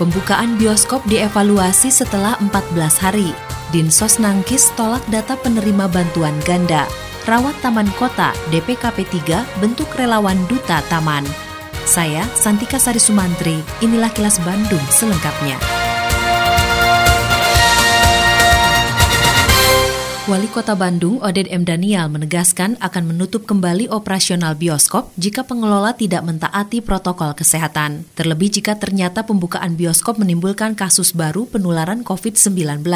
Pembukaan bioskop dievaluasi setelah 14 hari. Dinsos Nangkis tolak data penerima bantuan ganda. Rawat Taman Kota DPKP 3 bentuk relawan duta taman. Saya Santika Sari Sumantri, inilah kilas Bandung selengkapnya. Wali Kota Bandung, Oded M. Daniel, menegaskan akan menutup kembali operasional bioskop jika pengelola tidak mentaati protokol kesehatan. Terlebih jika ternyata pembukaan bioskop menimbulkan kasus baru penularan COVID-19.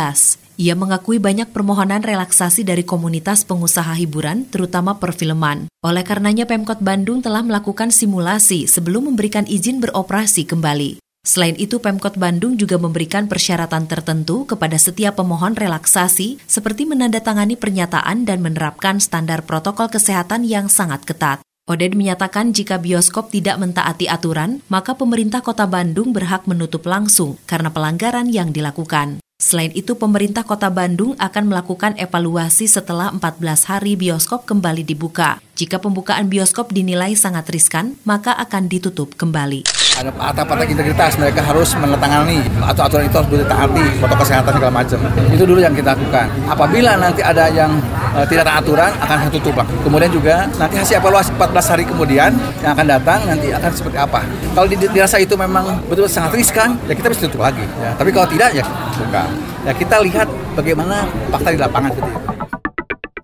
Ia mengakui banyak permohonan relaksasi dari komunitas pengusaha hiburan, terutama perfilman. Oleh karenanya Pemkot Bandung telah melakukan simulasi sebelum memberikan izin beroperasi kembali. Selain itu, Pemkot Bandung juga memberikan persyaratan tertentu kepada setiap pemohon relaksasi, seperti menandatangani pernyataan dan menerapkan standar protokol kesehatan yang sangat ketat. Oded menyatakan jika bioskop tidak mentaati aturan, maka pemerintah kota Bandung berhak menutup langsung karena pelanggaran yang dilakukan. Selain itu, pemerintah kota Bandung akan melakukan evaluasi setelah 14 hari bioskop kembali dibuka. Jika pembukaan bioskop dinilai sangat riskan, maka akan ditutup kembali. Ada patah-patah integritas mereka harus menandatangani atau aturan itu harus ditaati protokol kesehatan segala macam. Itu dulu yang kita lakukan. Apabila nanti ada yang uh, tidak taat aturan akan tutup kemudian juga nanti hasil evaluasi 14 hari kemudian yang akan datang nanti akan seperti apa. Kalau dirasa itu memang betul, sangat riskan ya kita bisa tutup lagi. Ya. tapi kalau tidak ya buka. Ya kita lihat bagaimana fakta di lapangan ya.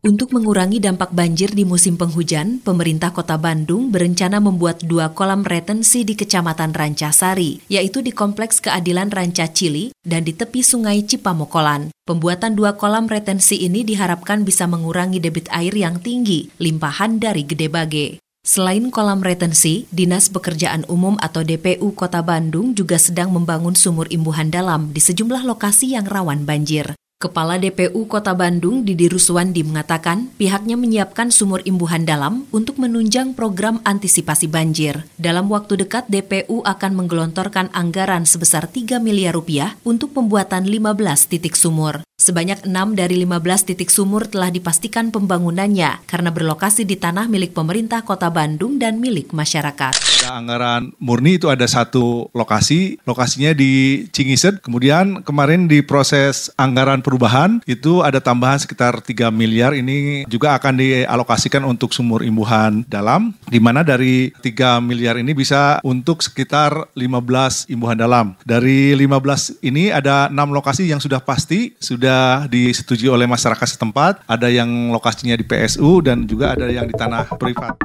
Untuk mengurangi dampak banjir di musim penghujan, pemerintah kota Bandung berencana membuat dua kolam retensi di Kecamatan Rancasari, yaitu di Kompleks Keadilan Ranca Cili dan di tepi Sungai Cipamokolan. Pembuatan dua kolam retensi ini diharapkan bisa mengurangi debit air yang tinggi, limpahan dari Gede Bage. Selain kolam retensi, Dinas Pekerjaan Umum atau DPU Kota Bandung juga sedang membangun sumur imbuhan dalam di sejumlah lokasi yang rawan banjir. Kepala DPU Kota Bandung Didi Ruswandi mengatakan pihaknya menyiapkan sumur imbuhan dalam untuk menunjang program antisipasi banjir. Dalam waktu dekat DPU akan menggelontorkan anggaran sebesar 3 miliar rupiah untuk pembuatan 15 titik sumur. Sebanyak 6 dari 15 titik sumur telah dipastikan pembangunannya karena berlokasi di tanah milik pemerintah Kota Bandung dan milik masyarakat. Anggaran murni itu ada satu lokasi, lokasinya di Cingiset. Kemudian kemarin di proses anggaran perubahan itu ada tambahan sekitar 3 miliar ini juga akan dialokasikan untuk sumur imbuhan dalam di mana dari 3 miliar ini bisa untuk sekitar 15 imbuhan dalam. Dari 15 ini ada 6 lokasi yang sudah pasti sudah disetujui oleh masyarakat setempat, ada yang lokasinya di PSU dan juga ada yang di tanah privat.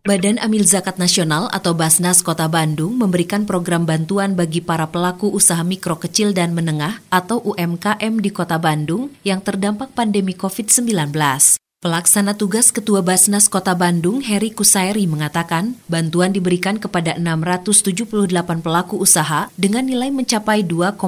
Badan Amil Zakat Nasional atau Basnas Kota Bandung memberikan program bantuan bagi para pelaku usaha mikro kecil dan menengah atau UMKM di Kota Bandung yang terdampak pandemi COVID-19. Pelaksana tugas Ketua Basnas Kota Bandung, Heri Kusairi, mengatakan bantuan diberikan kepada 678 pelaku usaha dengan nilai mencapai 2,5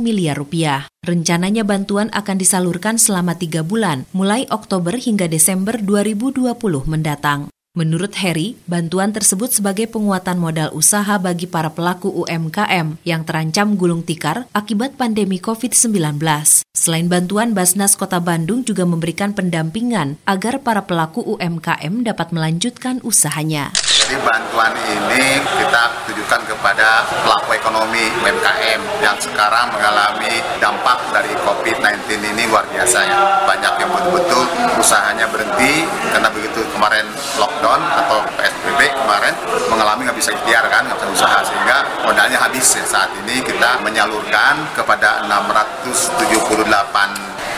miliar rupiah. Rencananya bantuan akan disalurkan selama tiga bulan, mulai Oktober hingga Desember 2020 mendatang. Menurut Harry, bantuan tersebut sebagai penguatan modal usaha bagi para pelaku UMKM yang terancam gulung tikar akibat pandemi COVID-19. Selain bantuan, Basnas Kota Bandung juga memberikan pendampingan agar para pelaku UMKM dapat melanjutkan usahanya. Jadi bantuan ini kita tujukan kepada pelaku ekonomi UMKM yang sekarang mengalami dampak dari COVID-19 ini luar biasa ya. Banyak yang betul-betul usahanya berhenti karena begitu kemarin lockdown atau PSBB kemarin mengalami nggak bisa ikhtiar kan, nggak bisa usaha sehingga modalnya habis ya. Saat ini kita menyalurkan kepada 678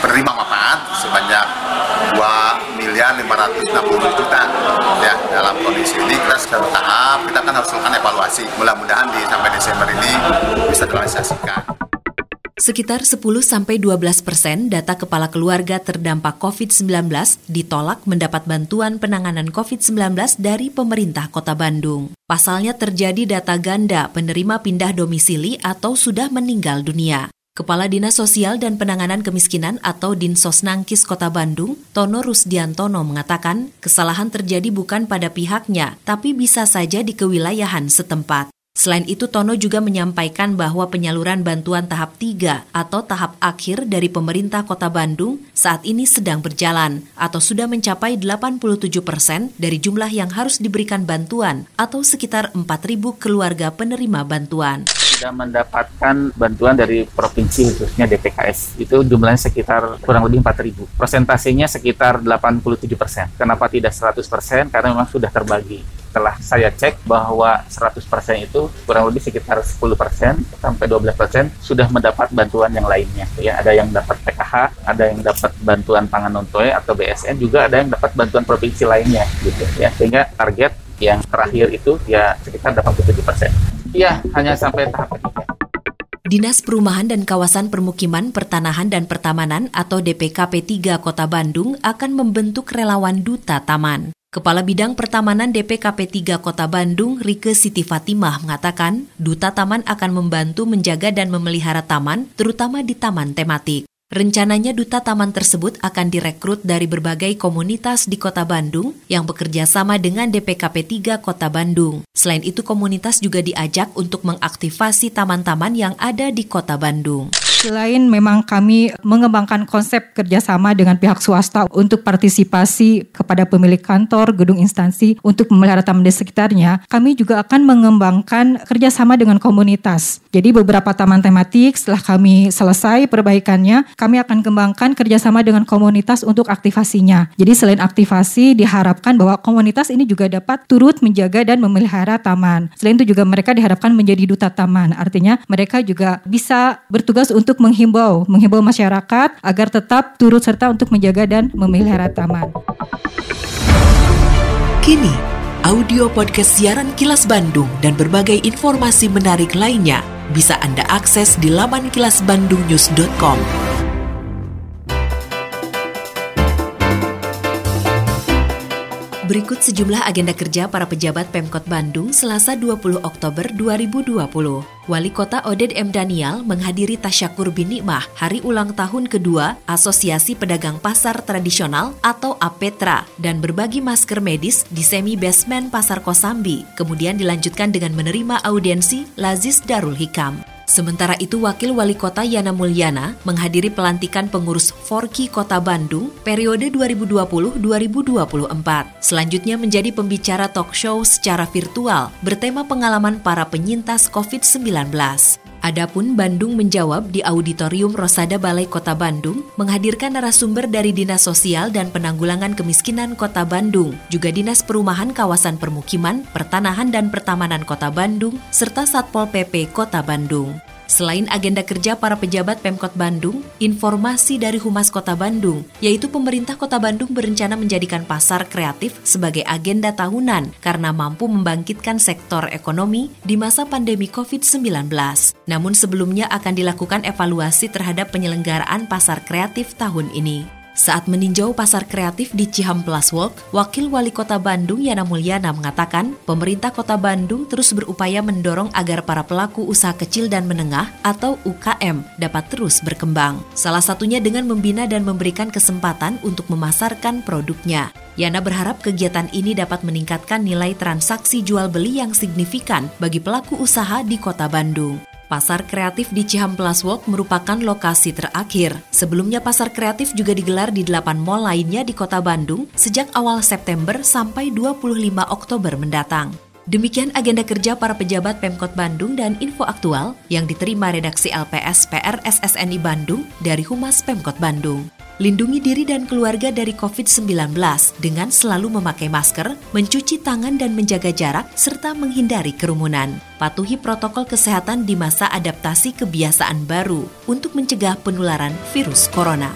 penerima manfaat sebanyak 2 miliar 560 juta ya dalam kondisi ini kita secara bertahap kita akan harus lakukan evaluasi mudah-mudahan di sampai Desember ini bisa terrealisasikan. Sekitar 10-12 persen data kepala keluarga terdampak COVID-19 ditolak mendapat bantuan penanganan COVID-19 dari pemerintah kota Bandung. Pasalnya terjadi data ganda penerima pindah domisili atau sudah meninggal dunia. Kepala Dinas Sosial dan Penanganan Kemiskinan atau Dinsos Nangkis Kota Bandung, Tono Rusdiantono mengatakan, kesalahan terjadi bukan pada pihaknya, tapi bisa saja di kewilayahan setempat. Selain itu, Tono juga menyampaikan bahwa penyaluran bantuan tahap 3 atau tahap akhir dari pemerintah kota Bandung saat ini sedang berjalan atau sudah mencapai 87 persen dari jumlah yang harus diberikan bantuan atau sekitar 4.000 keluarga penerima bantuan sudah mendapatkan bantuan dari provinsi khususnya DPKS. Itu jumlahnya sekitar kurang lebih 4.000. Persentasenya sekitar 87 persen. Kenapa tidak 100 persen? Karena memang sudah terbagi. Setelah saya cek bahwa 100 persen itu kurang lebih sekitar 10 persen sampai 12 persen sudah mendapat bantuan yang lainnya. Ya, ada yang dapat PKH, ada yang dapat bantuan pangan non atau BSN, juga ada yang dapat bantuan provinsi lainnya gitu ya. Sehingga target yang terakhir itu ya sekitar 87 persen. Iya, hanya sampai tahap ketiga. Dinas Perumahan dan Kawasan Permukiman Pertanahan dan Pertamanan atau DPKP 3 Kota Bandung akan membentuk relawan duta taman. Kepala Bidang Pertamanan DPKP 3 Kota Bandung, Rike Siti Fatimah mengatakan, duta taman akan membantu menjaga dan memelihara taman, terutama di taman tematik. Rencananya duta taman tersebut akan direkrut dari berbagai komunitas di Kota Bandung yang bekerja sama dengan DPKP 3 Kota Bandung. Selain itu komunitas juga diajak untuk mengaktifasi taman-taman yang ada di Kota Bandung. Selain memang kami mengembangkan konsep kerjasama dengan pihak swasta untuk partisipasi kepada pemilik kantor, gedung instansi untuk memelihara taman di sekitarnya, kami juga akan mengembangkan kerjasama dengan komunitas. Jadi beberapa taman tematik setelah kami selesai perbaikannya, kami akan kembangkan kerjasama dengan komunitas untuk aktivasinya. Jadi selain aktivasi, diharapkan bahwa komunitas ini juga dapat turut menjaga dan memelihara taman. Selain itu juga mereka diharapkan menjadi duta taman, artinya mereka juga bisa bertugas untuk untuk menghimbau, menghimbau masyarakat agar tetap turut serta untuk menjaga dan memelihara taman. Kini, audio podcast siaran Kilas Bandung dan berbagai informasi menarik lainnya bisa Anda akses di laman kilasbandungnews.com. Berikut sejumlah agenda kerja para pejabat Pemkot Bandung Selasa 20 Oktober 2020. Wali Kota Oded M. Daniel menghadiri Tasyakur bin Nikmah hari ulang tahun kedua Asosiasi Pedagang Pasar Tradisional atau APETRA dan berbagi masker medis di semi basement Pasar Kosambi. Kemudian dilanjutkan dengan menerima audiensi Lazis Darul Hikam. Sementara itu, Wakil Wali Kota Yana Mulyana menghadiri pelantikan pengurus Forki Kota Bandung periode 2020-2024. Selanjutnya menjadi pembicara talk show secara virtual bertema pengalaman para penyintas COVID-19. Adapun Bandung menjawab di Auditorium Rosada Balai Kota Bandung menghadirkan narasumber dari Dinas Sosial dan Penanggulangan Kemiskinan Kota Bandung, juga Dinas Perumahan Kawasan Permukiman, Pertanahan dan Pertamanan Kota Bandung, serta Satpol PP Kota Bandung. Selain agenda kerja para pejabat Pemkot Bandung, informasi dari Humas Kota Bandung, yaitu pemerintah Kota Bandung berencana menjadikan pasar kreatif sebagai agenda tahunan karena mampu membangkitkan sektor ekonomi di masa pandemi COVID-19. Namun sebelumnya akan dilakukan evaluasi terhadap penyelenggaraan pasar kreatif tahun ini. Saat meninjau pasar kreatif di Cihamplas Walk, Wakil Wali Kota Bandung Yana Mulyana mengatakan, pemerintah Kota Bandung terus berupaya mendorong agar para pelaku usaha kecil dan menengah atau UKM dapat terus berkembang. Salah satunya dengan membina dan memberikan kesempatan untuk memasarkan produknya. Yana berharap kegiatan ini dapat meningkatkan nilai transaksi jual beli yang signifikan bagi pelaku usaha di Kota Bandung. Pasar kreatif di Cihamplas Walk merupakan lokasi terakhir. Sebelumnya pasar kreatif juga digelar di delapan mall lainnya di kota Bandung sejak awal September sampai 25 Oktober mendatang. Demikian agenda kerja para pejabat Pemkot Bandung dan info aktual yang diterima redaksi LPS PR SSNI Bandung dari Humas Pemkot Bandung. Lindungi diri dan keluarga dari COVID-19 dengan selalu memakai masker, mencuci tangan dan menjaga jarak, serta menghindari kerumunan. Patuhi protokol kesehatan di masa adaptasi kebiasaan baru untuk mencegah penularan virus corona.